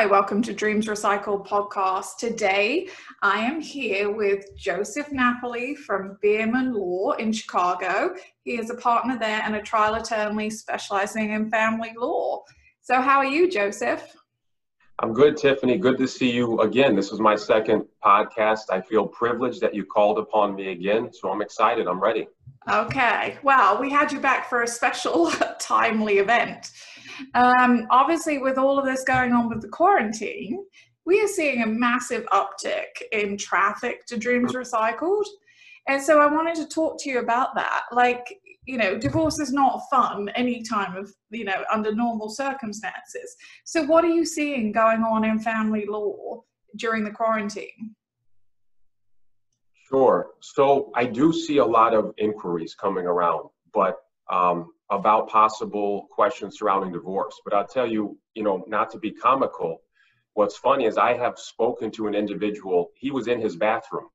Hi, welcome to Dreams Recycled podcast. Today I am here with Joseph Napoli from Bierman Law in Chicago. He is a partner there and a trial attorney specializing in family law. So, how are you, Joseph? I'm good, Tiffany. Good to see you again. This is my second podcast. I feel privileged that you called upon me again, so I'm excited. I'm ready. Okay. Well, we had you back for a special timely event. Um, obviously, with all of this going on with the quarantine, we are seeing a massive uptick in traffic to Dreams Recycled. And so I wanted to talk to you about that. Like, you know, divorce is not fun any time of, you know, under normal circumstances. So what are you seeing going on in family law during the quarantine? Sure. So I do see a lot of inquiries coming around, but um, about possible questions surrounding divorce. But I'll tell you, you know, not to be comical, what's funny is I have spoken to an individual, he was in his bathroom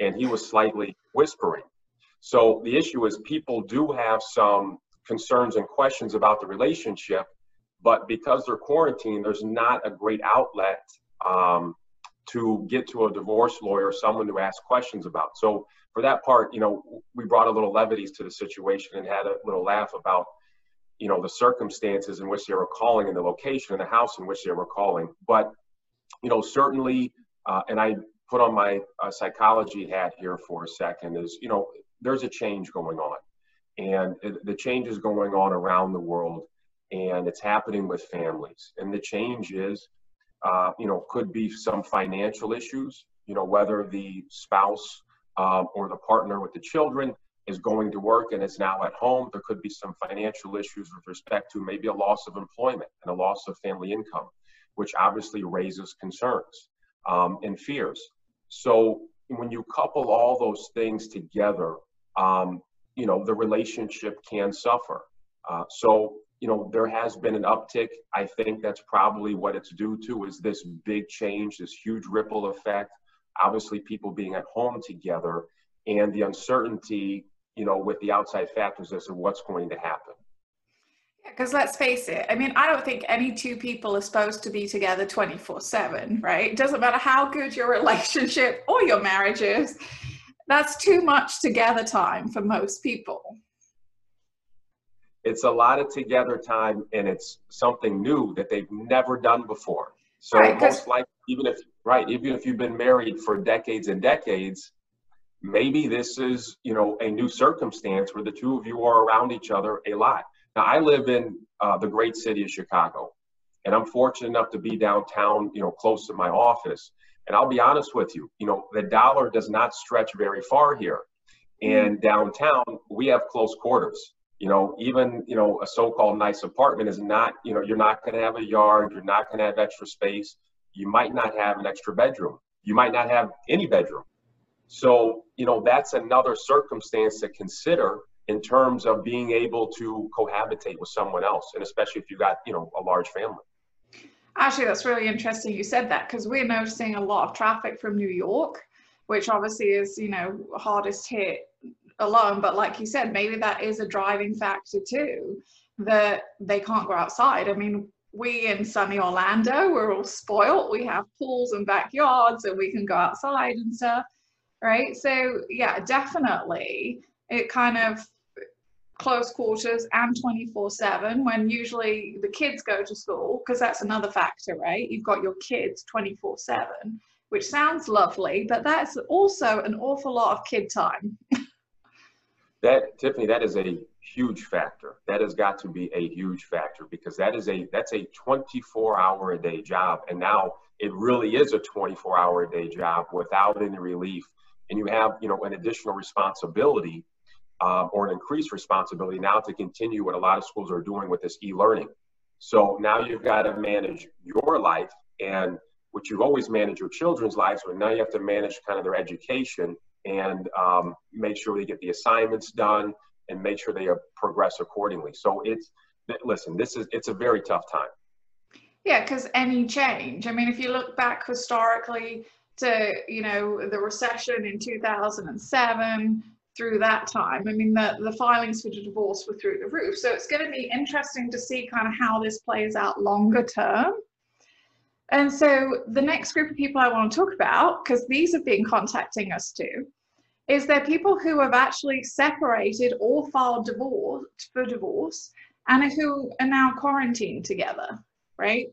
and he was slightly whispering. So the issue is people do have some concerns and questions about the relationship, but because they're quarantined, there's not a great outlet um, to get to a divorce lawyer, someone to ask questions about. So for that part, you know, we brought a little levities to the situation and had a little laugh about, you know, the circumstances in which they were calling and the location and the house in which they were calling. But, you know, certainly, uh, and I put on my uh, psychology hat here for a second, is, you know, there's a change going on. And the change is going on around the world and it's happening with families. And the change is, uh, you know, could be some financial issues, you know, whether the spouse um, or the partner with the children is going to work and is now at home. There could be some financial issues with respect to maybe a loss of employment and a loss of family income, which obviously raises concerns um, and fears. So when you couple all those things together, um, you know, the relationship can suffer. Uh, so you know, there has been an uptick. I think that's probably what it's due to is this big change, this huge ripple effect. Obviously, people being at home together and the uncertainty, you know, with the outside factors as to what's going to happen. Because let's face it, I mean, I don't think any two people are supposed to be together 24 7, right? It doesn't matter how good your relationship or your marriage is, that's too much together time for most people it's a lot of together time and it's something new that they've never done before. So right, most likely, even if right, even if you've been married for decades and decades, maybe this is you know a new circumstance where the two of you are around each other a lot. Now I live in uh, the great city of Chicago, and I'm fortunate enough to be downtown, you know, close to my office. And I'll be honest with you, you know, the dollar does not stretch very far here. And downtown, we have close quarters you know even you know a so-called nice apartment is not you know you're not going to have a yard you're not going to have extra space you might not have an extra bedroom you might not have any bedroom. So you know that's another circumstance to consider in terms of being able to cohabitate with someone else and especially if you've got you know a large family. Actually that's really interesting you said that because we're noticing a lot of traffic from new york which obviously is you know hardest hit alone but like you said maybe that is a driving factor too that they can't go outside. I mean we in sunny orlando we're all spoiled we have pools and backyards and we can go outside and stuff right? So yeah definitely it kind of close quarters and 24 7 when usually the kids go to school because that's another factor right? You've got your kids 24 7 which sounds lovely but that's also an awful lot of kid time that Tiffany, that is a huge factor. That has got to be a huge factor because that is a that's a 24 hour a day job, and now it really is a 24 hour a day job without any relief. And you have you know an additional responsibility um, or an increased responsibility now to continue what a lot of schools are doing with this e-learning. So now you've got to manage your life and which you've always managed your children's lives, but now you have to manage kind of their education and um, make sure they get the assignments done and make sure they progress accordingly. So it's listen, this is it's a very tough time. Yeah, because any change. I mean, if you look back historically to you know the recession in 2007 through that time. I mean, the, the filings for the divorce were through the roof. So it's going to be interesting to see kind of how this plays out longer term. And so the next group of people I want to talk about, because these have been contacting us too, is there people who have actually separated or filed divorce for divorce and who are now quarantined together, right?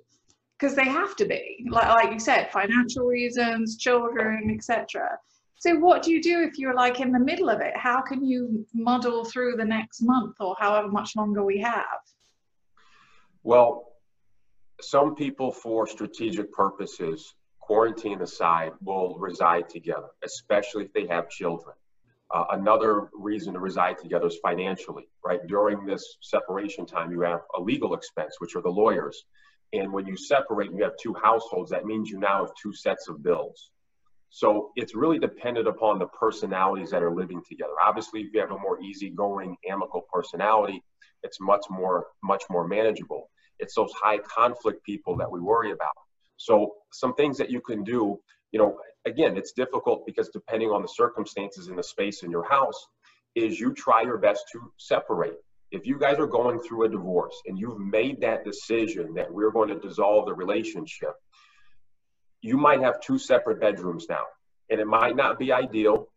Because they have to be, like, like you said, financial reasons, children, etc. So what do you do if you're like in the middle of it? How can you muddle through the next month or however much longer we have? Well, some people for strategic purposes, quarantine aside, will reside together, especially if they have children. Uh, another reason to reside together is financially, right? During this separation time, you have a legal expense, which are the lawyers. And when you separate and you have two households, that means you now have two sets of bills. So it's really dependent upon the personalities that are living together. Obviously, if you have a more easygoing, amicable personality, it's much more, much more manageable. It's those high conflict people that we worry about. So some things that you can do, you know, again, it's difficult because depending on the circumstances in the space in your house, is you try your best to separate. If you guys are going through a divorce and you've made that decision that we're going to dissolve the relationship, you might have two separate bedrooms now. And it might not be ideal.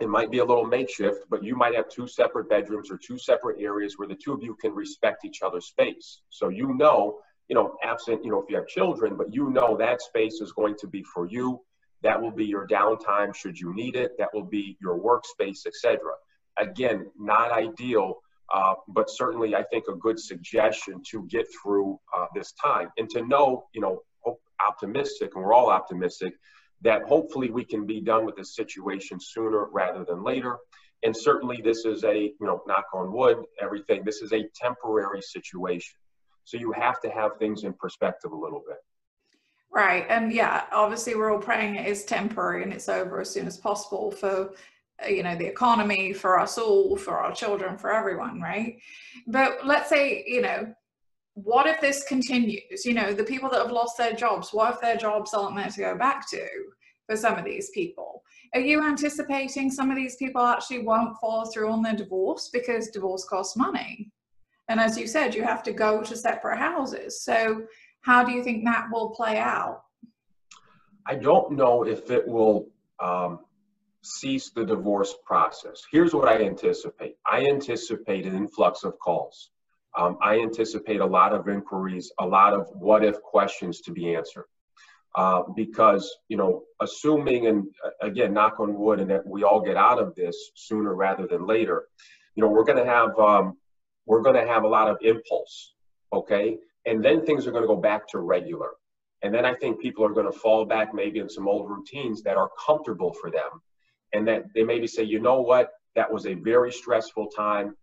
It might be a little makeshift, but you might have two separate bedrooms or two separate areas where the two of you can respect each other's space. So you know, you know, absent, you know, if you have children, but you know that space is going to be for you that will be your downtime should you need it. That will be your workspace, etc. Again, not ideal, uh, but certainly I think a good suggestion to get through uh, this time and to know, you know, optimistic, and we're all optimistic, that hopefully we can be done with this situation sooner rather than later. And certainly this is a, you know, knock on wood, everything, this is a temporary situation. So you have to have things in perspective a little bit. Right. And yeah, obviously we're all praying it is temporary and it's over as soon as possible for you know the economy for us all for our children for everyone right but let's say you know what if this continues you know the people that have lost their jobs what if their jobs aren't there to go back to for some of these people are you anticipating some of these people actually won't follow through on their divorce because divorce costs money and as you said you have to go to separate houses so how do you think that will play out? I don't know if it will um, cease the divorce process. Here's what I anticipate I anticipate an influx of calls. Um, I anticipate a lot of inquiries, a lot of what if questions to be answered. Uh, because, you know, assuming, and again, knock on wood, and that we all get out of this sooner rather than later, you know, we're going to have, um, we're going to have a lot of impulse, okay? And then things are going to go back to regular. And then I think people are going to fall back maybe in some old routines that are comfortable for them. And that they maybe say, you know what, that was a very stressful time.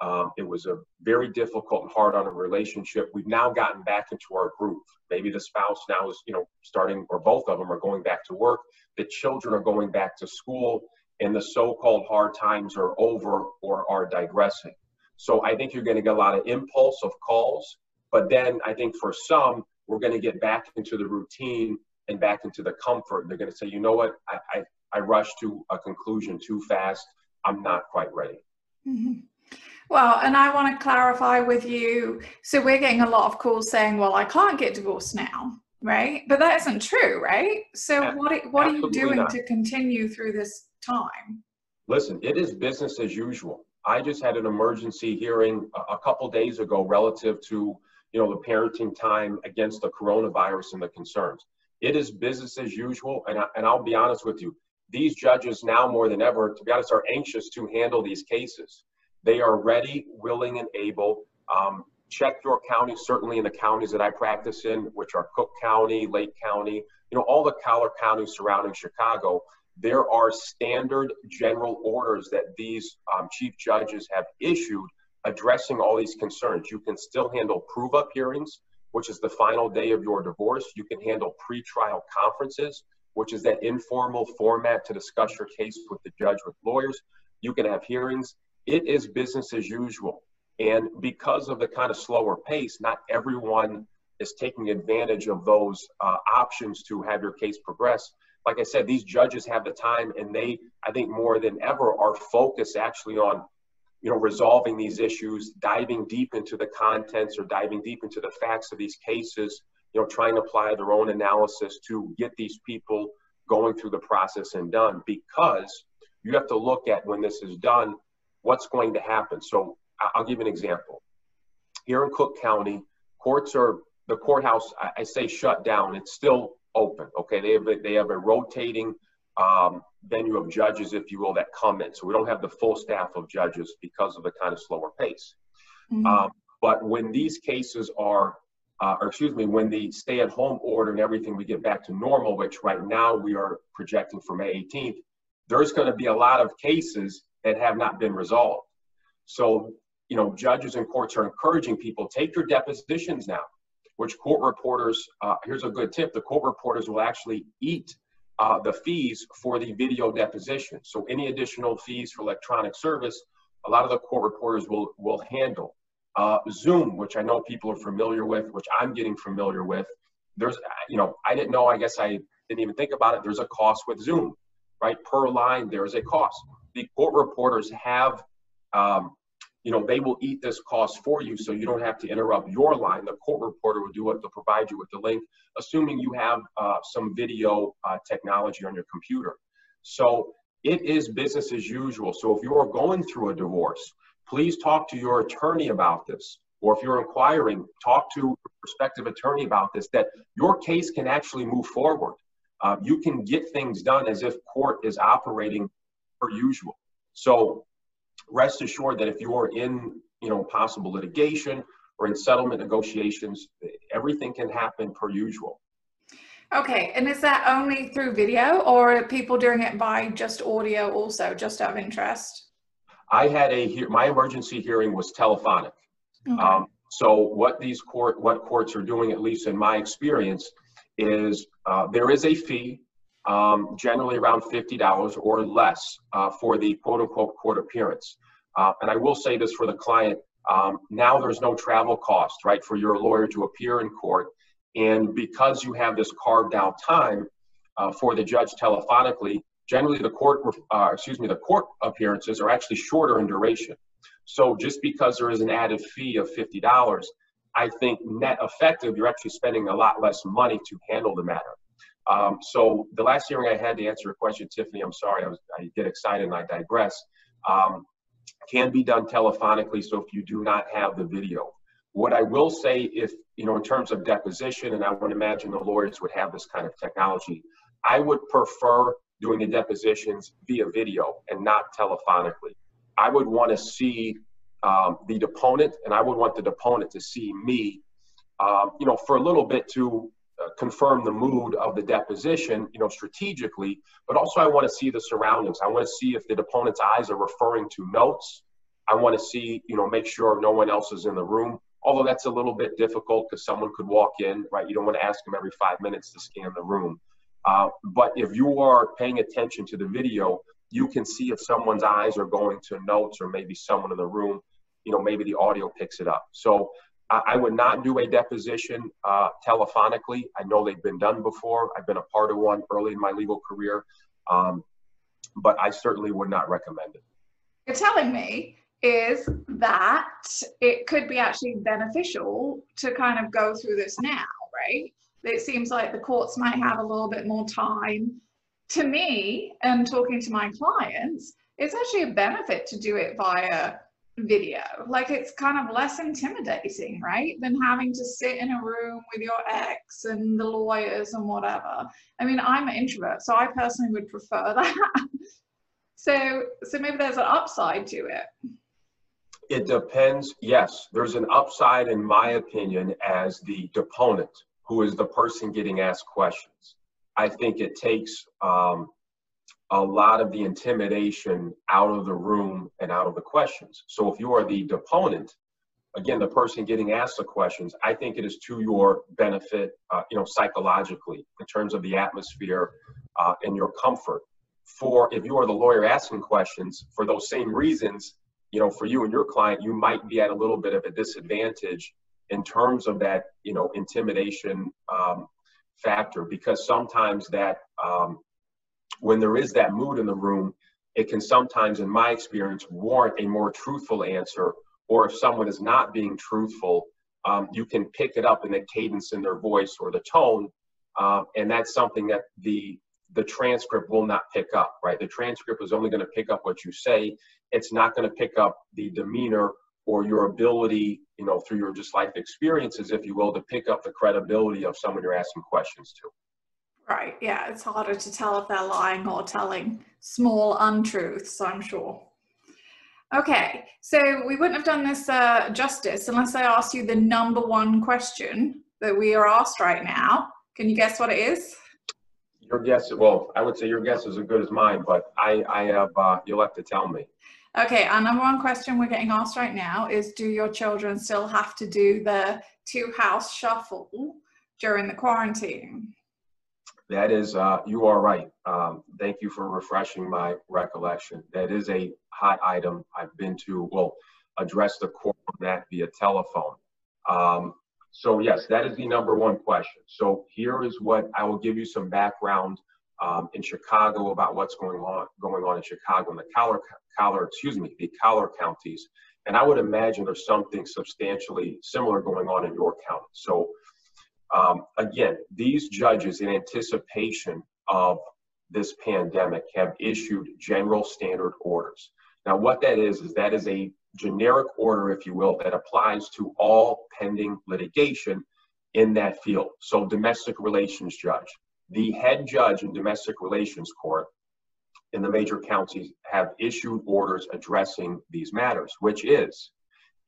Um, it was a very difficult and hard on a relationship. We've now gotten back into our groove. Maybe the spouse now is, you know, starting, or both of them are going back to work. The children are going back to school, and the so-called hard times are over or are digressing. So I think you're going to get a lot of impulse of calls but then I think for some, we're going to get back into the routine and back into the comfort. They're going to say, you know what, I, I, I rushed to a conclusion too fast. I'm not quite ready. Mm-hmm. Well, and I want to clarify with you. So we're getting a lot of calls saying, well, I can't get divorced now, right? But that isn't true, right? So what, what are you doing not. to continue through this time? Listen, it is business as usual. I just had an emergency hearing a, a couple days ago relative to you know, the parenting time against the coronavirus and the concerns. It is business as usual. And, I, and I'll be honest with you, these judges now more than ever, to be honest, are anxious to handle these cases. They are ready, willing, and able. Um, check your county, certainly in the counties that I practice in, which are Cook County, Lake County, you know, all the collar counties surrounding Chicago. There are standard general orders that these um, chief judges have issued addressing all these concerns. You can still handle prove up hearings, which is the final day of your divorce. You can handle pre-trial conferences, which is that informal format to discuss your case with the judge with lawyers. You can have hearings. It is business as usual. And because of the kind of slower pace, not everyone is taking advantage of those uh, options to have your case progress. Like I said, these judges have the time and they, I think more than ever, are focused actually on you know, resolving these issues, diving deep into the contents or diving deep into the facts of these cases, you know, trying to apply their own analysis to get these people going through the process and done because you have to look at when this is done, what's going to happen. So I'll give you an example. Here in Cook County, courts are, the courthouse, I say shut down, it's still open, okay? They have a, they have a rotating um, venue of judges, if you will, that come in. So we don't have the full staff of judges because of the kind of slower pace. Mm-hmm. Um, but when these cases are, uh, or excuse me, when the stay at home order and everything, we get back to normal, which right now we are projecting for May 18th, there's going to be a lot of cases that have not been resolved. So, you know, judges and courts are encouraging people take your depositions now, which court reporters, uh, here's a good tip the court reporters will actually eat uh, the fees for the video deposition. So any additional fees for electronic service, a lot of the court reporters will, will handle. Uh, Zoom, which I know people are familiar with, which I'm getting familiar with. There's, you know, I didn't know, I guess I didn't even think about it. There's a cost with Zoom, right? Per line, there is a cost. The court reporters have um, you know, they will eat this cost for you so you don't have to interrupt your line. The court reporter will do it, they'll provide you with the link, assuming you have uh, some video uh, technology on your computer. So it is business as usual. So if you're going through a divorce, please talk to your attorney about this. Or if you're inquiring, talk to a prospective attorney about this, that your case can actually move forward. Uh, you can get things done as if court is operating per usual. So rest assured that if you're in, you know, possible litigation or in settlement negotiations, everything can happen per usual. Okay, and is that only through video or are people doing it by just audio also, just out of interest? I had a, my emergency hearing was telephonic. Okay. Um, so what these court, what courts are doing, at least in my experience, is uh, there is a fee, um, generally around $50 or less uh, for the quote unquote court appearance. Uh, and I will say this for the client, um, now there's no travel cost, right, for your lawyer to appear in court. And because you have this carved out time uh, for the judge telephonically, generally the court, uh, excuse me, the court appearances are actually shorter in duration. So just because there is an added fee of $50, I think net effective, you're actually spending a lot less money to handle the matter. Um, so the last hearing I had to answer a question, Tiffany, I'm sorry, I, was, I get excited and I digress. Um, can be done telephonically. So if you do not have the video, what I will say, if you know, in terms of deposition, and I would imagine the lawyers would have this kind of technology, I would prefer doing the depositions via video and not telephonically. I would want to see um, the deponent, and I would want the deponent to see me, um, you know, for a little bit to confirm the mood of the deposition, you know, strategically, but also I want to see the surroundings. I want to see if the deponent's eyes are referring to notes. I want to see, you know, make sure no one else is in the room. Although that's a little bit difficult because someone could walk in, right? You don't want to ask them every five minutes to scan the room. Uh, but if you are paying attention to the video, you can see if someone's eyes are going to notes or maybe someone in the room, you know, maybe the audio picks it up. So I would not do a deposition uh, telephonically. I know they've been done before. I've been a part of one early in my legal career, um, but I certainly would not recommend it. You're telling me is that it could be actually beneficial to kind of go through this now, right? It seems like the courts might have a little bit more time. To me, and talking to my clients, it's actually a benefit to do it via video. Like it's kind of less intimidating, right? Than having to sit in a room with your ex and the lawyers and whatever. I mean, I'm an introvert, so I personally would prefer that. so so maybe there's an upside to it. It depends. Yes, there's an upside in my opinion as the deponent, who is the person getting asked questions. I think it takes um, a lot of the intimidation out of the room and out of the questions. So if you are the deponent, again, the person getting asked the questions, I think it is to your benefit, uh, you know, psychologically in terms of the atmosphere uh, and your comfort. For if you are the lawyer asking questions for those same reasons, you know, for you and your client, you might be at a little bit of a disadvantage in terms of that, you know, intimidation um, factor because sometimes that um, when there is that mood in the room, it can sometimes, in my experience, warrant a more truthful answer. Or if someone is not being truthful, um, you can pick it up in the cadence in their voice or the tone, uh, and that's something that the the transcript will not pick up, right? The transcript is only going to pick up what you say. It's not going to pick up the demeanor or your ability, you know, through your just life experiences, if you will, to pick up the credibility of someone you're asking questions to. Right. Yeah. It's harder to tell if they're lying or telling small untruths, I'm sure. Okay. So we wouldn't have done this uh, justice unless I asked you the number one question that we are asked right now. Can you guess what it is? Your guess, well, I would say your guess is as good as mine, but I, I have, uh, you'll have to tell me. Okay, our number one question we're getting asked right now is Do your children still have to do the two house shuffle during the quarantine? That is, uh, you are right. Um, thank you for refreshing my recollection. That is a hot item. I've been to, well, address the court on that via telephone. Um, so yes, that is the number one question. So here is what I will give you some background um, in Chicago about what's going on going on in Chicago and the Collar, Collar, excuse me, the Collar counties. And I would imagine there's something substantially similar going on in your county. So um, again, these judges, in anticipation of this pandemic, have issued general standard orders. Now, what that is is that is a generic order, if you will, that applies to all pending litigation in that field. So, domestic relations judge, the head judge in domestic relations court in the major counties have issued orders addressing these matters, which is,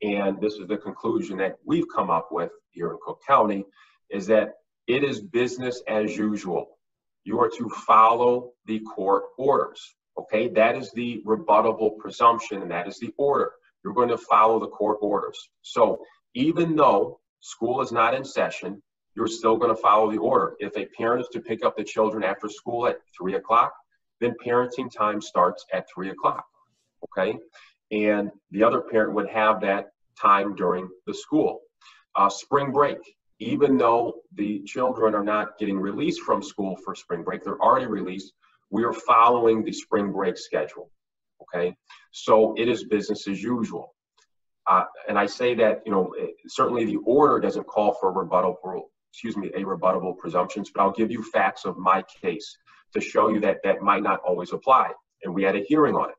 and this is the conclusion that we've come up with here in Cook County, is that it is business as usual. You are to follow the court orders. Okay, that is the rebuttable presumption, and that is the order. You're going to follow the court orders. So even though school is not in session, you're still going to follow the order. If a parent is to pick up the children after school at three o'clock, then parenting time starts at three o'clock. Okay. And the other parent would have that time during the school. Uh, spring break, even though the children are not getting released from school for spring break, they're already released. We are following the spring break schedule. Okay. So it is business as usual. Uh, and I say that, you know, certainly the order doesn't call for a rebuttal excuse me, a rebuttable presumptions, but I'll give you facts of my case to show you that that might not always apply. And we had a hearing on it.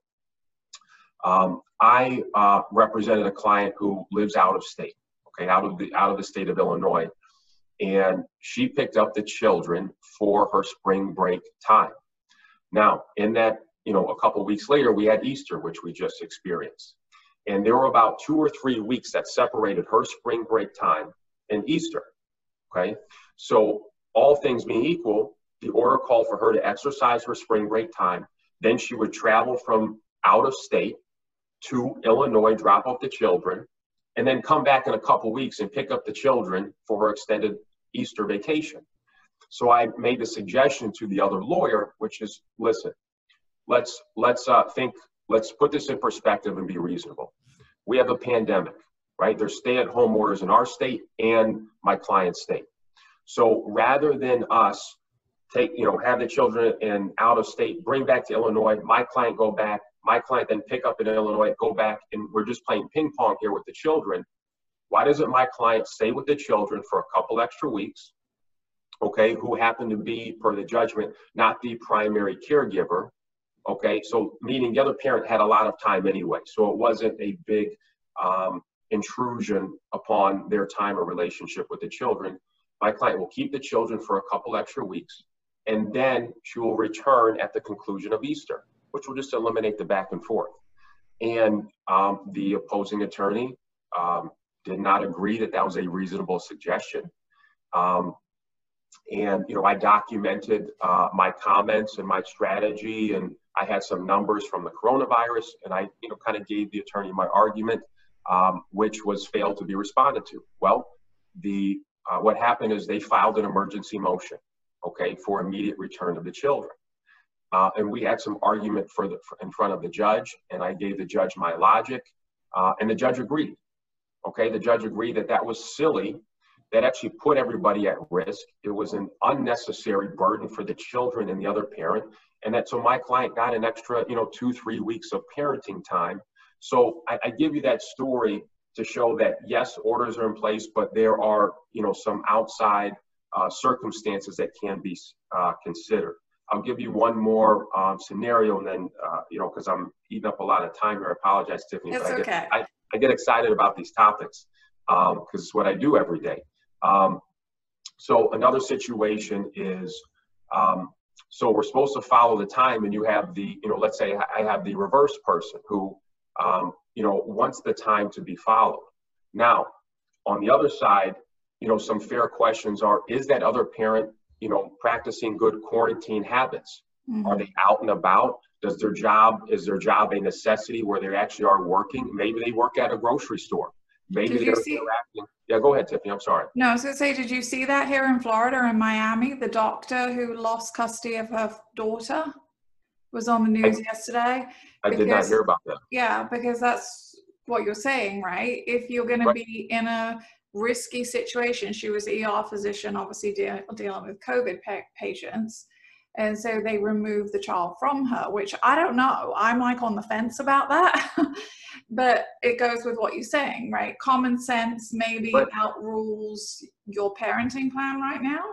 Um, I uh, represented a client who lives out of state, okay, out of the out of the state of Illinois, and she picked up the children for her spring break time. Now, in that, you know, a couple weeks later, we had Easter, which we just experienced, and there were about two or three weeks that separated her spring break time and Easter. Okay, so all things being equal, the order called for her to exercise her spring break time. Then she would travel from out of state to Illinois, drop off the children, and then come back in a couple weeks and pick up the children for her extended Easter vacation. So I made the suggestion to the other lawyer, which is, listen, let's let's uh, think, let's put this in perspective and be reasonable. We have a pandemic right? There's stay-at-home orders in our state and my client's state. So rather than us take, you know, have the children in out of state, bring back to Illinois, my client go back, my client then pick up in Illinois, go back, and we're just playing ping pong here with the children. Why doesn't my client stay with the children for a couple extra weeks? Okay, who happen to be, per the judgment, not the primary caregiver. Okay, so meaning the other parent had a lot of time anyway, so it wasn't a big um, intrusion upon their time or relationship with the children. My client will keep the children for a couple extra weeks, and then she will return at the conclusion of Easter, which will just eliminate the back and forth. And um, the opposing attorney um, did not agree that that was a reasonable suggestion. Um, and you know, I documented uh, my comments and my strategy, and I had some numbers from the coronavirus, and I you know kind of gave the attorney my argument um, which was failed to be responded to. Well, the uh, what happened is they filed an emergency motion, okay, for immediate return of the children. Uh, and we had some argument for the, for, in front of the judge, and I gave the judge my logic, uh, and the judge agreed. Okay, the judge agreed that that was silly. That actually put everybody at risk. It was an unnecessary burden for the children and the other parent, and that so my client got an extra, you know, two three weeks of parenting time so I, I give you that story to show that yes, orders are in place, but there are you know some outside uh, circumstances that can be uh, considered. I'll give you one more um, scenario, and then uh, you know because I'm eating up a lot of time here. I apologize, Tiffany. It's but okay. I get, I, I, get excited about these topics because um, it's what I do every day. Um, so another situation is um, so we're supposed to follow the time, and you have the you know let's say I have the reverse person who um, you know wants the time to be followed. Now, on the other side, you know some fair questions are: Is that other parent you know, practicing good quarantine habits? Mm-hmm. Are they out and about? Does their job, is their job a necessity where they actually are working? Maybe they work at a grocery store. Maybe did they're see, interacting. Yeah, go ahead, Tiffany. I'm sorry. No, I was going to say, did you see that here in Florida in Miami? The doctor who lost custody of her daughter was on the news I, yesterday. I because, did not hear about that. Yeah, because that's what you're saying, right? If you're going right. to be in a risky situation. She was ER physician, obviously de- dealing with COVID pa- patients. And so they removed the child from her, which I don't know. I'm like on the fence about that. but it goes with what you're saying, right? Common sense maybe but, outrules your parenting plan right now.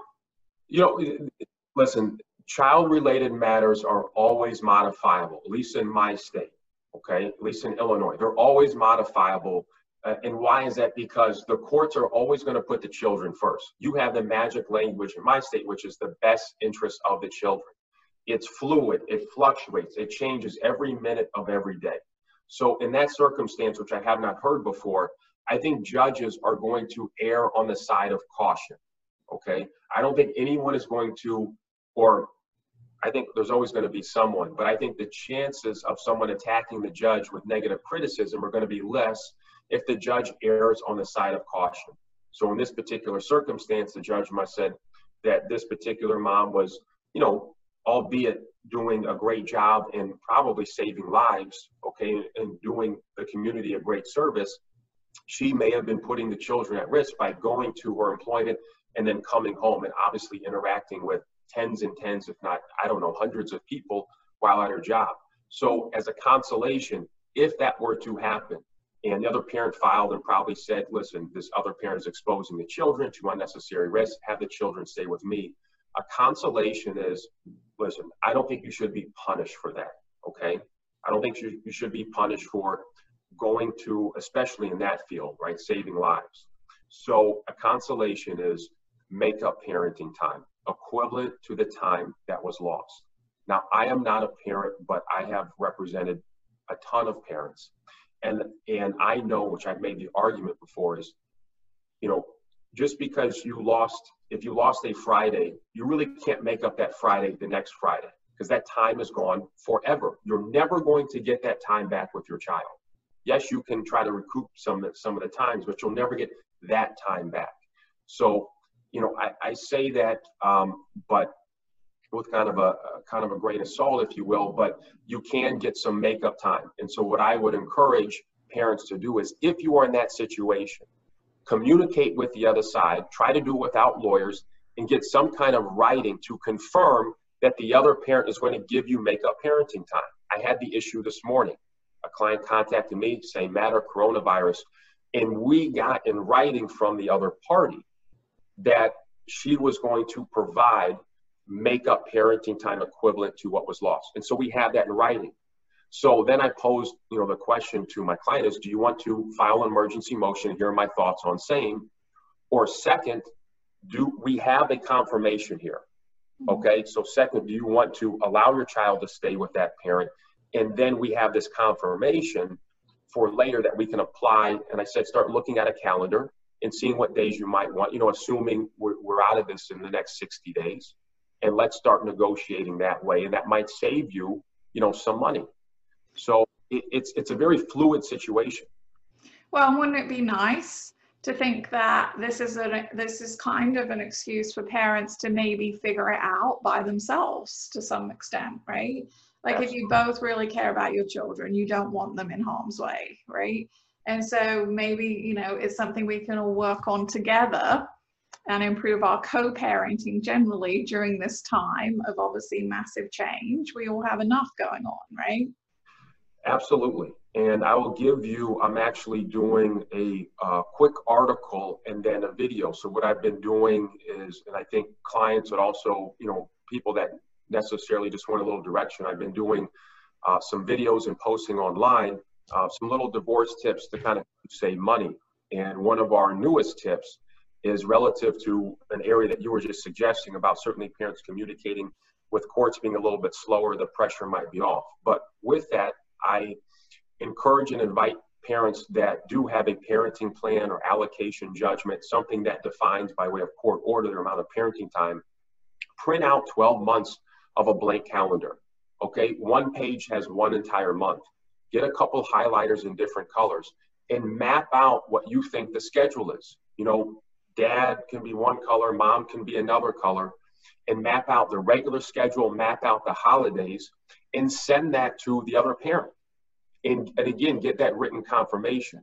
You know, listen, child related matters are always modifiable, at least in my state, okay? At least in Illinois. They're always modifiable Uh, and why is that? Because the courts are always going to put the children first. You have the magic language in my state, which is the best interest of the children. It's fluid, it fluctuates, it changes every minute of every day. So, in that circumstance, which I have not heard before, I think judges are going to err on the side of caution. Okay. I don't think anyone is going to, or I think there's always going to be someone, but I think the chances of someone attacking the judge with negative criticism are going to be less if the judge errs on the side of caution. So in this particular circumstance, the judge must said that this particular mom was, you know, albeit doing a great job and probably saving lives, okay, and doing the community a great service, she may have been putting the children at risk by going to her employment and then coming home and obviously interacting with tens and tens, if not, I don't know, hundreds of people while at her job. So as a consolation, if that were to happen, and the other parent filed and probably said, listen, this other parent is exposing the children to unnecessary risk, have the children stay with me. A consolation is, listen, I don't think you should be punished for that, okay? I don't think you, you should be punished for going to, especially in that field, right, saving lives. So a consolation is make up parenting time, equivalent to the time that was lost. Now, I am not a parent, but I have represented a ton of parents and and I know, which I've made the argument before, is you know, just because you lost, if you lost a Friday, you really can't make up that Friday the next Friday because that time is gone forever. You're never going to get that time back with your child. Yes, you can try to recoup some some of the times, but you'll never get that time back. So, you know, I, I say that, um, but with kind of a, kind of a grain of salt, if you will, but you can get some makeup time. And so what I would encourage parents to do is if you are in that situation, communicate with the other side, try to do it without lawyers, and get some kind of writing to confirm that the other parent is going to give you makeup parenting time. I had the issue this morning. A client contacted me saying matter coronavirus, and we got in writing from the other party that she was going to provide make up parenting time equivalent to what was lost. And so we have that in writing. So then I posed, you know, the question to my client is, do you want to file an emergency motion? Here are my thoughts on same. Or second, do we have a confirmation here? Mm-hmm. Okay, so second, do you want to allow your child to stay with that parent? And then we have this confirmation for later that we can apply. And I said, start looking at a calendar and seeing what days you might want, you know, assuming we're, we're out of this in the next 60 days and let's start negotiating that way and that might save you you know some money. So it, it's it's a very fluid situation. Well wouldn't it be nice to think that this is a this is kind of an excuse for parents to maybe figure it out by themselves to some extent right? Like Absolutely. if you both really care about your children you don't want them in harm's way right? And so maybe you know it's something we can all work on together and improve our co-parenting generally during this time of obviously massive change we all have enough going on right absolutely and I will give you, I'm actually doing a uh, quick article and then a video. So what I've been doing is, and I think clients and also, you know, people that necessarily just want a little direction, I've been doing uh, some videos and posting online, uh, some little divorce tips to kind of save money. And one of our newest tips is relative to an area that you were just suggesting about certainly parents communicating with courts being a little bit slower, the pressure might be off. But with that, I encourage and invite parents that do have a parenting plan or allocation judgment, something that defines by way of court order their amount of parenting time, print out 12 months of a blank calendar. Okay, one page has one entire month. Get a couple highlighters in different colors and map out what you think the schedule is. You know, dad can be one color, mom can be another color, and map out the regular schedule, map out the holidays, and send that to the other parent. And, and again get that written confirmation.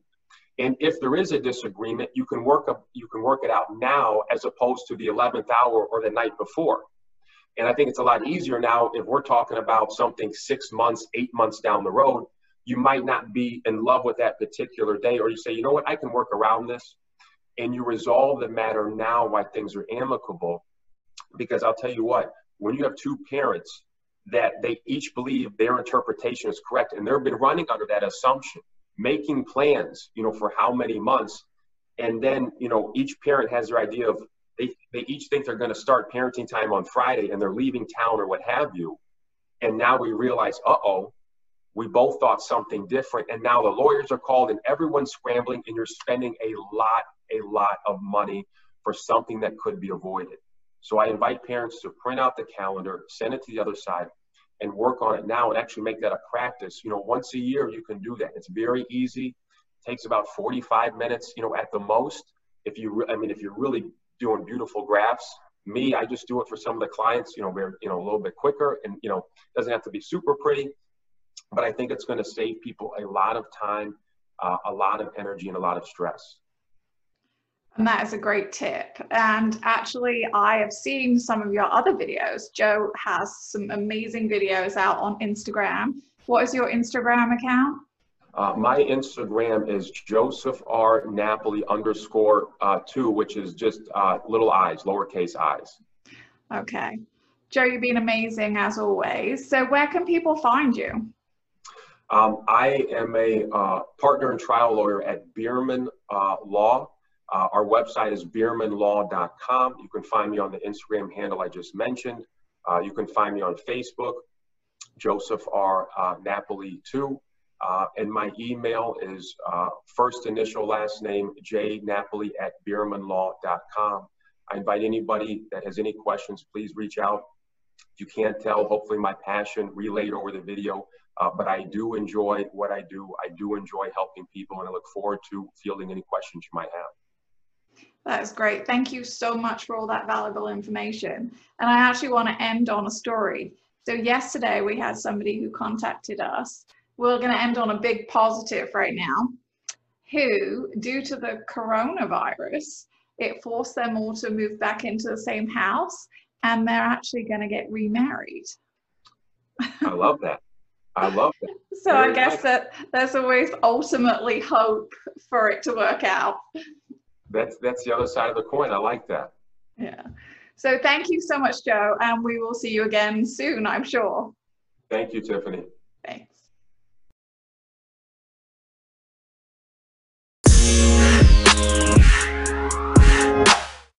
And if there is a disagreement you can work up you can work it out now as opposed to the 11th hour or the night before. And i think it's a lot easier now if we're talking about something six months eight months down the road. You might not be in love with that particular day or you say you know what? I can work around this and you resolve the matter now while things are amicable because i'll tell you what when you have two parents that they each believe their interpretation is correct and they've been running under that assumption making plans you know for how many months and then you know each parent has their idea of they, they each think they're going to start parenting time on friday and they're leaving town or what have you and now we realize uh-oh we both thought something different and now the lawyers are called and everyone's scrambling and you're spending a lot a lot of money for something that could be avoided so I invite parents to print out the calendar, send it to the other side, and work on it now and actually make that a practice. You know, once a year you can do that. It's very easy. It takes about 45 minutes, you know, at the most. If you, I mean, if you're really doing beautiful graphs, me, I just do it for some of the clients, you know, where, you know, a little bit quicker and, you know, doesn't have to be super pretty, but I think it's going to save people a lot of time, uh, a lot of energy and a lot of stress. And that is a great tip. And actually, I have seen some of your other videos. Joe has some amazing videos out on Instagram. What is your Instagram account? Uh, my Instagram is Joseph R. Napoli underscore uh, two, which is just uh, little eyes, lowercase eyes. Okay. Joe, you've been amazing as always. So, where can people find you? Um, I am a uh, partner and trial lawyer at Bierman uh, Law. Uh, our website is biermanlaw.com. You can find me on the Instagram handle I just mentioned. Uh, you can find me on Facebook, Joseph R. Uh, Napoli 2. Uh, and my email is first initial last name J Napoli at biermanlaw.com. I invite anybody that has any questions, please reach out. You can't tell, hopefully, my passion relayed over the video, uh, but I do enjoy what I do. I do enjoy helping people, and I look forward to fielding any questions you might have. That's great. Thank you so much for all that valuable information. And I actually want to end on a story. So yesterday we had somebody who contacted us. We're going to end on a big positive right now. Who, due to the coronavirus, it forced them all to move back into the same house and they're actually going to get remarried. I love that. I love that. so Very I guess nice. that there's always ultimately hope for it to work out that's that's the other side of the coin. I like that. Yeah. So thank you so much, Joe, and we will see you again soon, I'm sure. Thank you, Tiffany. Thanks.